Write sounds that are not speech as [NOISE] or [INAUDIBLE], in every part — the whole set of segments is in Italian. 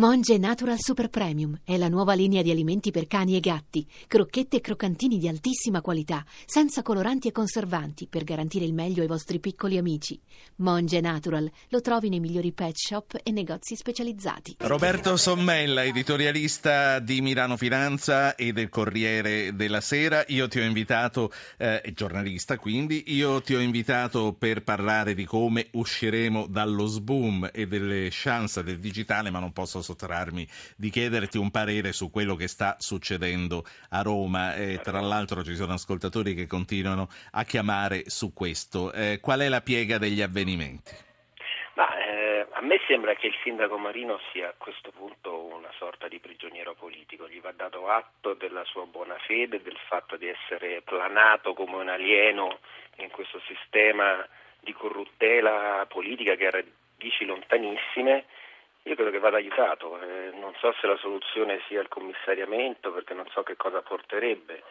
Monge Natural Super Premium è la nuova linea di alimenti per cani e gatti, crocchette e croccantini di altissima qualità, senza coloranti e conservanti, per garantire il meglio ai vostri piccoli amici. Monge Natural lo trovi nei migliori pet shop e negozi specializzati. Roberto Sommella, editorialista di Milano Finanza e del Corriere della Sera. Io ti ho invitato, eh, giornalista quindi, io ti ho invitato per parlare di come usciremo dallo sboom e delle chance del digitale, ma non posso sottrarmi di chiederti un parere su quello che sta succedendo a Roma. Eh, tra l'altro ci sono ascoltatori che continuano a chiamare su questo. Eh, qual è la piega degli avvenimenti? Ma, eh, a me sembra che il sindaco Marino sia a questo punto una sorta di prigioniero politico, gli va dato atto della sua buona fede, del fatto di essere planato come un alieno in questo sistema di corruttela politica che ha radici lontanissime io credo che vada aiutato, eh, non so se la soluzione sia il commissariamento perché non so che cosa porterebbe,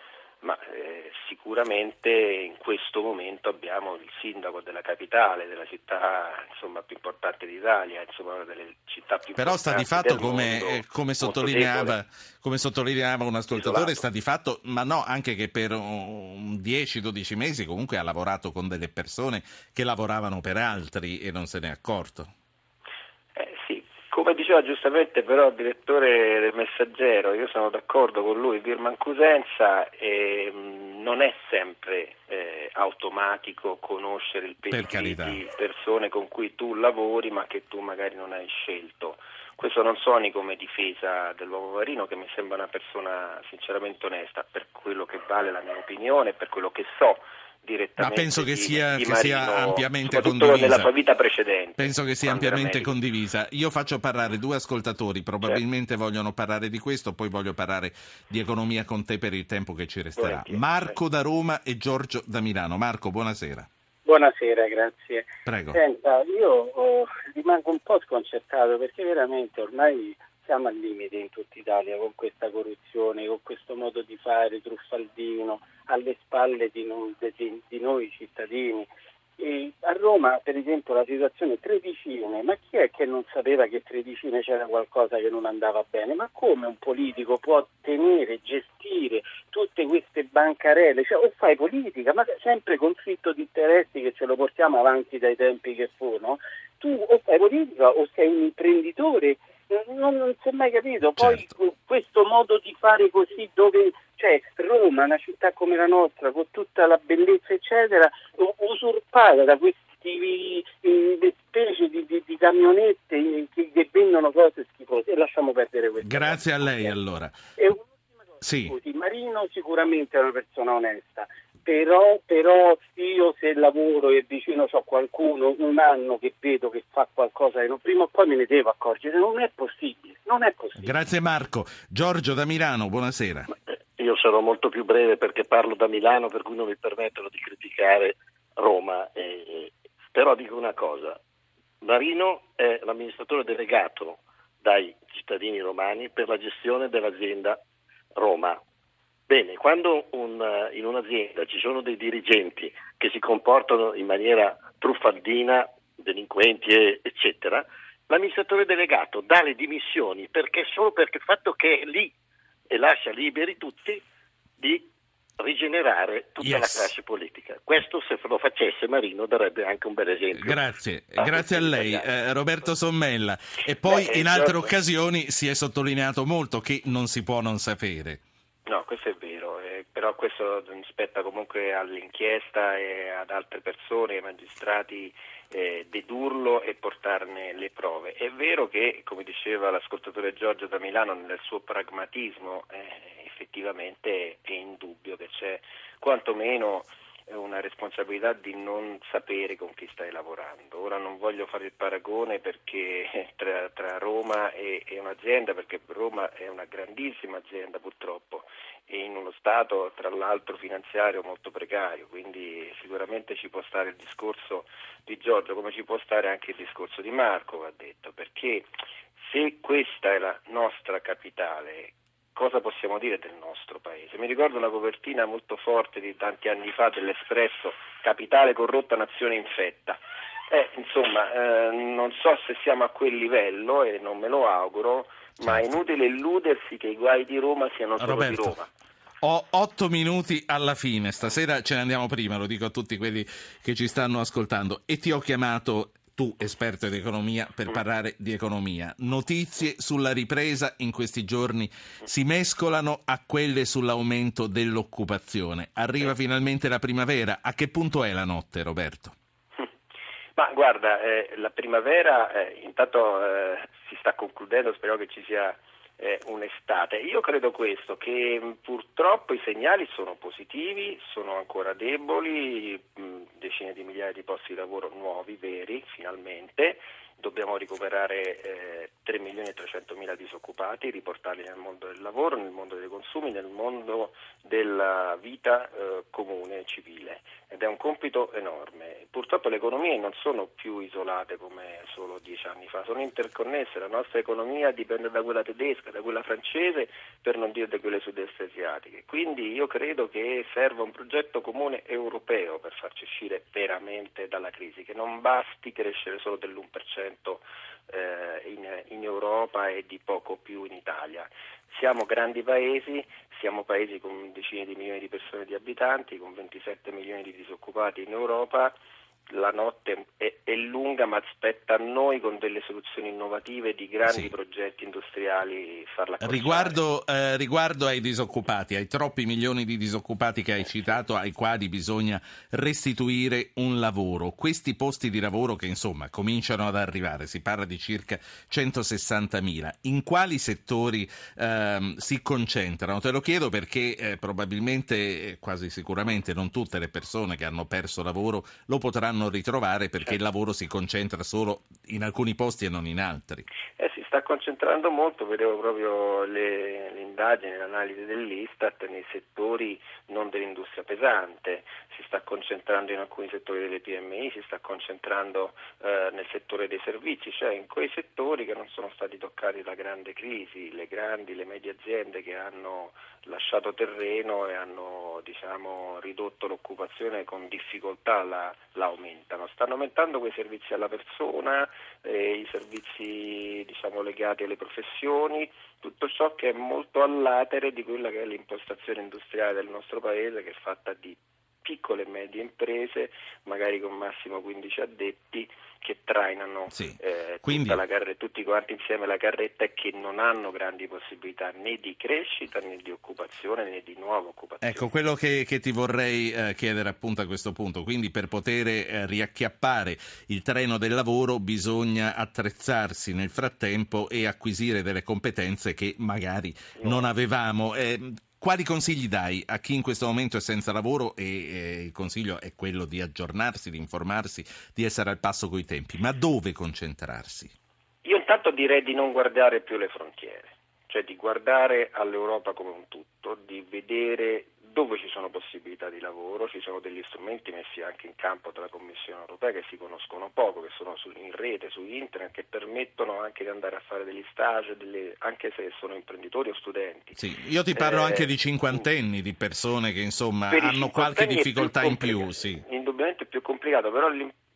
ma eh, sicuramente in questo momento abbiamo il sindaco della capitale, della città insomma, più importante d'Italia, insomma, delle città più Però sta di fatto, come, mondo, eh, come, sottolineava, come, sottolineava, un ascoltatore, sta di fatto, ma no, anche che per 10-12 mesi comunque ha lavorato con delle persone che lavoravano per altri e non se ne è accorto. Diceva giustamente però il direttore del Messaggero, io sono d'accordo con lui, Birman Cusenza eh, non è sempre eh, automatico conoscere il per di persone con cui tu lavori ma che tu magari non hai scelto. Questo non suoni come difesa dell'uomo marino che mi sembra una persona sinceramente onesta per quello che vale la mia opinione, per quello che so ma penso che, sia, di che sia ampiamente condivisa. nella sua vita precedente. Penso che sia ampiamente condivisa. Io faccio parlare due ascoltatori, probabilmente certo. vogliono parlare di questo, poi voglio parlare di economia con te per il tempo che ci resterà. Marco da Roma e Giorgio da Milano. Marco, buonasera. Buonasera, grazie. Prego. Senta, io oh, rimango un po' sconcertato perché veramente ormai siamo al limite in tutta Italia con questa corruzione, con questo modo di fare truffaldino alle spalle di noi, di, noi cittadini. E a Roma, per esempio, la situazione tredicine, ma chi è che non sapeva che tredicine c'era qualcosa che non andava bene? Ma come un politico può tenere, gestire tutte queste bancarelle? Cioè, o fai politica, ma sempre conflitto di interessi che ce lo portiamo avanti dai tempi che furono. Tu o fai politica o sei un imprenditore non, non si è mai capito. Poi certo. questo modo di fare così dove cioè Roma, una città come la nostra, con tutta la bellezza eccetera, usurpata da questi eh, specie di, di, di camionette che, che, vendono cose schifose e lasciamo perdere questo. Grazie a lei allora. E un'ultima cosa, sì. scusi, Marino sicuramente è una persona onesta, però, però, io se lavoro e vicino ho qualcuno un anno che vedo che fa qualcosa che prima o poi me ne devo accorgere, non è possibile, non è possibile. Grazie Marco. Giorgio da Milano, buonasera. Eh, io sarò molto più breve perché parlo da Milano per cui non mi permettono di criticare Roma, eh, però dico una cosa, Marino è l'amministratore delegato dai cittadini romani per la gestione dell'azienda Roma. Bene, quando un, in un'azienda ci sono dei dirigenti che si comportano in maniera truffaldina, delinquenti, eccetera, l'amministratore delegato dà le dimissioni perché solo perché il fatto che è lì e lascia liberi tutti di rigenerare tutta yes. la classe politica. Questo se lo facesse Marino darebbe anche un bel esempio. Grazie, ah, grazie a lei eh, Roberto Sommella. E poi Beh, in altre certo. occasioni si è sottolineato molto che non si può non sapere. No, questo è vero, eh, però questo spetta comunque all'inchiesta e ad altre persone, ai magistrati, eh, dedurlo e portarne le prove. È vero che, come diceva l'ascoltatore Giorgio da Milano, nel suo pragmatismo eh, effettivamente è indubbio che c'è quantomeno una responsabilità di non sapere con chi stai lavorando. Ora non voglio fare il paragone perché, tra, tra, Roma e, e, un'azienda, perché Roma è una grandissima azienda purtroppo in uno stato tra l'altro finanziario molto precario, quindi sicuramente ci può stare il discorso di Giorgio come ci può stare anche il discorso di Marco, va detto, perché se questa è la nostra capitale, cosa possiamo dire del nostro paese? Mi ricordo una copertina molto forte di tanti anni fa dell'Espresso, Capitale corrotta, nazione infetta. Eh, insomma, eh, non so se siamo a quel livello e non me lo auguro. Ma è inutile illudersi che i guai di Roma siano solo Roberto. di Roma. Ho otto minuti alla fine, stasera ce ne andiamo prima, lo dico a tutti quelli che ci stanno ascoltando e ti ho chiamato tu esperto di economia per mm. parlare di economia. Notizie sulla ripresa in questi giorni si mescolano a quelle sull'aumento dell'occupazione. Arriva finalmente la primavera. A che punto è la notte, Roberto? Ma guarda, eh, la primavera eh, intanto eh, si sta concludendo, spero che ci sia eh, un'estate. Io credo questo, che mh, purtroppo i segnali sono positivi, sono ancora deboli, mh, decine di migliaia di posti di lavoro nuovi, veri, finalmente, dobbiamo recuperare eh, 3 milioni e 300 mila disoccupati, riportarli nel mondo del lavoro, nel mondo dei consumi, nel mondo della vita eh, comune e civile ed è un compito enorme. Purtroppo le economie non sono più isolate come solo dieci anni fa, sono interconnesse, la nostra economia dipende da quella tedesca, da quella francese, per non dire da quelle sud-est asiatiche. Quindi io credo che serva un progetto comune europeo per farci uscire veramente dalla crisi, che non basti crescere solo dell'1% eh, in, in Europa e di poco più in Italia. Siamo grandi paesi, siamo paesi con decine di milioni di persone di abitanti, con 27 milioni di disoccupati in Europa la notte è, è, lunga ma aspetta a noi con delle soluzioni innovative di grandi sì. progetti industriali farla riguardo, eh, riguardo, ai disoccupati, ai troppi milioni di disoccupati che hai citato, ai quali bisogna restituire un lavoro, questi posti di lavoro che insomma cominciano ad arrivare, si parla di circa 160.000, in quali settori eh, si concentrano? Te lo chiedo perché eh, probabilmente, quasi sicuramente non tutte le persone che hanno perso lavoro lo potranno non ritrovare perché il lavoro si concentra solo in alcuni posti e non in altri. Sta concentrando molto, vedevo proprio le, le indagini, l'analisi dell'Istat nei settori non dell'industria pesante, si sta concentrando in alcuni settori delle PMI, si sta concentrando eh, nel settore dei servizi, cioè in quei settori che non sono stati toccati da grande crisi, le grandi, le medie aziende che hanno lasciato terreno e hanno diciamo, ridotto l'occupazione con difficoltà la, l'aumentano. Stanno aumentando quei servizi alla persona, eh, i servizi diciamo, legati alle professioni, tutto ciò che è molto all'atere di quella che è l'impostazione industriale del nostro paese che è fatta di piccole e medie imprese, magari con massimo 15 addetti, che trainano sì. eh, Quindi... carre- tutti quanti insieme la carretta e che non hanno grandi possibilità né di crescita né di occupazione né di nuova occupazione. Ecco, quello che, che ti vorrei eh, chiedere appunto a questo punto, quindi per poter eh, riacchiappare il treno del lavoro bisogna attrezzarsi nel frattempo e acquisire delle competenze che magari no. non avevamo. Eh, quali consigli dai a chi in questo momento è senza lavoro e eh, il consiglio è quello di aggiornarsi, di informarsi, di essere al passo coi tempi, ma dove concentrarsi? Io intanto direi di non guardare più le frontiere, cioè di guardare all'Europa come un tutto, di vedere dove ci sono possibilità di lavoro, ci sono degli strumenti messi anche in campo dalla Commissione europea che si conoscono poco, che sono in rete, su internet, che permettono anche di andare a fare degli stage, delle, anche se sono imprenditori o studenti. Sì, io ti parlo eh, anche di cinquantenni, di persone che insomma hanno qualche difficoltà in più. Sì. Indubbiamente è più complicato, però l'importante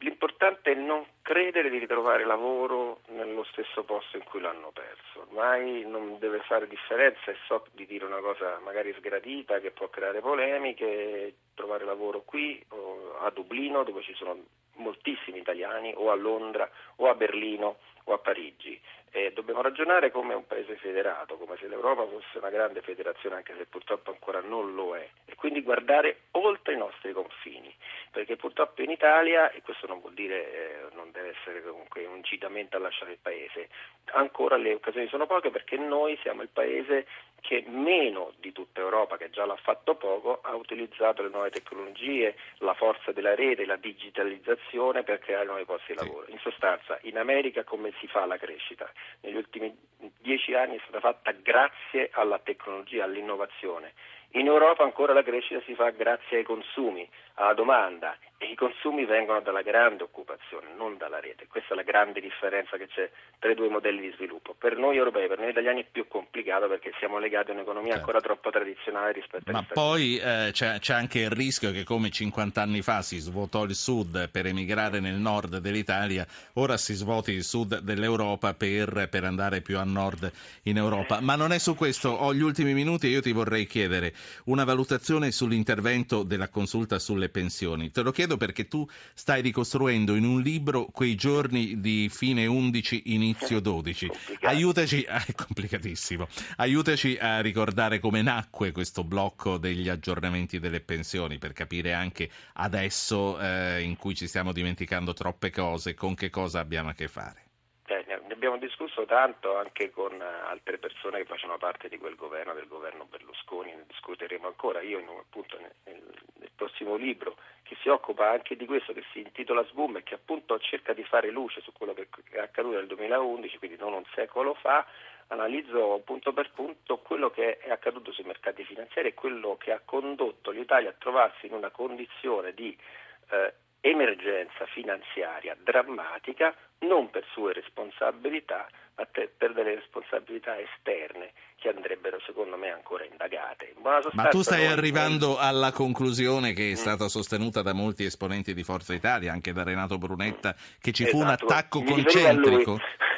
è non credere di ritrovare lavoro nello stesso posto in cui l'hanno perso. Ormai non deve fare differenza e so di dire una cosa magari sgradita che può creare polemiche, trovare lavoro qui o a Dublino dove ci sono moltissimi italiani o a Londra o a Berlino o a Parigi. E dobbiamo ragionare come un paese federato, come se l'Europa fosse una grande federazione, anche se purtroppo ancora non lo è, e quindi guardare oltre i nostri confini, perché purtroppo in Italia, e questo non vuol dire, eh, non deve essere comunque un incitamento a lasciare il paese, ancora le occasioni sono poche perché noi siamo il paese che meno di tutta Europa, che già l'ha fatto poco, ha utilizzato le nuove tecnologie, la forza della rete, la digitalizzazione per creare nuovi posti di lavoro. In sostanza, in America come si fa la crescita? Negli ultimi dieci anni è stata fatta grazie alla tecnologia, all'innovazione. In Europa ancora la crescita si fa grazie ai consumi, alla domanda e i consumi vengono dalla grande occupazione, non dalla rete. Questa è la grande differenza che c'è tra i due modelli di sviluppo. Per noi europei, per noi italiani è più complicato perché siamo legati a un'economia certo. ancora troppo tradizionale rispetto a Ma poi eh, c'è, c'è, anche il rischio che come 50 anni fa si svuotò il sud per emigrare nel nord dell'Italia, ora si svuoti il sud dell'Europa per, per andare più a nord in Europa. Ma non è su questo, ho gli ultimi minuti e io ti vorrei chiedere una valutazione sull'intervento della consulta sulle pensioni. Te lo chiedo chiedo perché tu stai ricostruendo in un libro quei giorni di fine 11, inizio 12. Aiutaci, è [LAUGHS] complicatissimo, aiutaci a ricordare come nacque questo blocco degli aggiornamenti delle pensioni per capire anche adesso eh, in cui ci stiamo dimenticando troppe cose, con che cosa abbiamo a che fare abbiamo discusso tanto anche con eh, altre persone che facevano parte di quel governo, del governo Berlusconi, ne discuteremo ancora. Io appunto nel, nel, prossimo libro che si occupa anche di questo, che si intitola Sboom e che appunto cerca di fare luce su quello che è accaduto nel 2011, quindi non un secolo fa, analizzo punto per punto quello che è accaduto sui mercati finanziari e quello che ha condotto l'Italia a trovarsi in una condizione di eh, emergenza finanziaria drammatica non per sue responsabilità, ma per delle responsabilità esterne che andrebbero secondo me ancora indagate. Ma tu stai arrivando alla conclusione che è mm. stata sostenuta da molti esponenti di Forza Italia, anche da Renato Brunetta, che ci esatto. fu un esatto. attacco concentrico? [LAUGHS]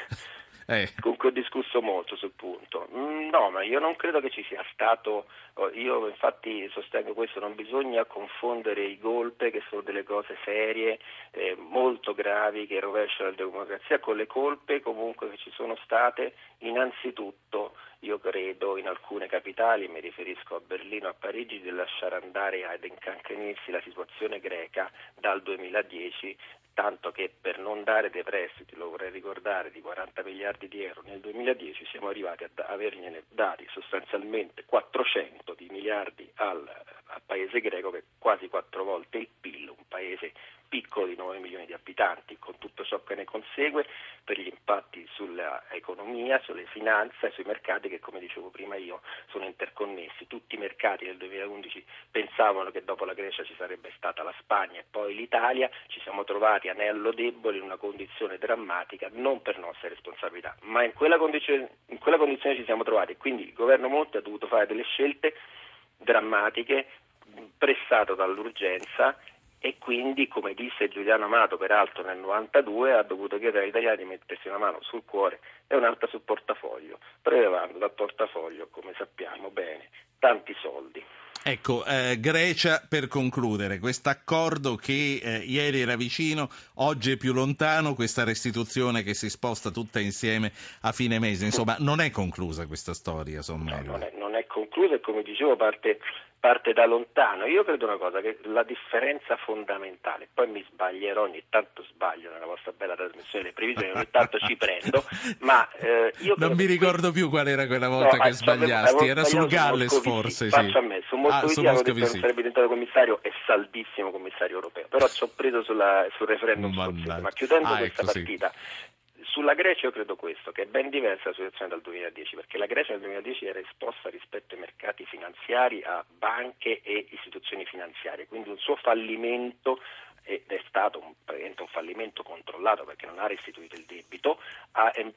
Eh. Con cui ho discusso molto sul punto. Mm, no, ma io non credo che ci sia stato, oh, io infatti sostengo questo, non bisogna confondere i golpe che sono delle cose serie, eh, molto gravi che rovesciano la democrazia con le colpe comunque che ci sono state innanzitutto io credo in alcune capitali, mi riferisco a Berlino a Parigi, di lasciare andare ad incancrenirsi la situazione greca dal 2010 tanto che per non dare dei prestiti, lo vorrei ricordare, di 40 miliardi di euro nel 2010 siamo arrivati a avergliene dati sostanzialmente 400 di miliardi al, al paese greco che è quasi quattro volte il PIL, un paese piccolo di 9 milioni di abitanti, con tutto ciò che ne consegue per gli impatti sull'economia, sulle finanze e sui mercati che, come dicevo prima io, sono interconnessi. Tutti i mercati nel 2011 pensavano che dopo la Grecia ci sarebbe stata la Spagna e poi l'Italia, ci siamo trovati anello debole in una condizione drammatica, non per nostra responsabilità, ma in quella condizione, in quella condizione ci siamo trovati e quindi il governo Monti ha dovuto fare delle scelte drammatiche, pressato dall'urgenza e quindi, come disse Giuliano Amato, peraltro nel 92, ha dovuto chiedere agli italiani di mettersi una mano sul cuore e un'altra sul portafoglio, prelevando dal portafoglio, come sappiamo bene, tanti soldi. Ecco, eh, Grecia per concludere, questo accordo che eh, ieri era vicino, oggi è più lontano, questa restituzione che si sposta tutta insieme a fine mese, insomma non è conclusa questa storia, Sommello. No, non, è, non è conclusa e come dicevo parte parte da lontano. Io credo una cosa, che la differenza fondamentale, poi mi sbaglierò, ogni tanto sbaglio nella vostra bella trasmissione delle previsioni, ogni tanto ci prendo, ma eh, io... Non mi ricordo più qual era quella volta no, che sbagliasti, era sul Galles forse, sì. Faccio a me, su Moscovici ah, avevo detto sì. sarebbe diventato commissario e saldissimo commissario europeo, però ci ho preso sulla, sul referendum scozzese, ma chiudendo ah, questa ecco, partita... Sì sulla Grecia io credo questo, che è ben diversa la situazione dal 2010, perché la Grecia nel 2010 era esposta rispetto ai mercati finanziari a banche e istituzioni finanziarie, quindi un suo fallimento ed è stato un, un, fallimento controllato perché non ha restituito il debito, ha eh,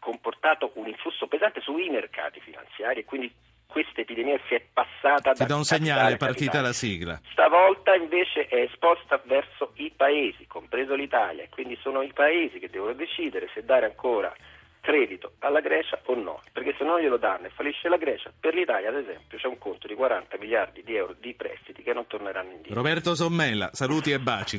comportato un influsso pesante sui mercati finanziari e quindi questa epidemia si è passata Ti da... Ti do un segnale, è partita la sigla. Stavolta invece è esposta verso paesi, compreso l'Italia, quindi sono i paesi che devono decidere se dare ancora credito alla Grecia o no, perché se non glielo danno e fallisce la Grecia, per l'Italia ad esempio c'è un conto di 40 miliardi di euro di prestiti che non torneranno indietro. Roberto Sommella, saluti e baci.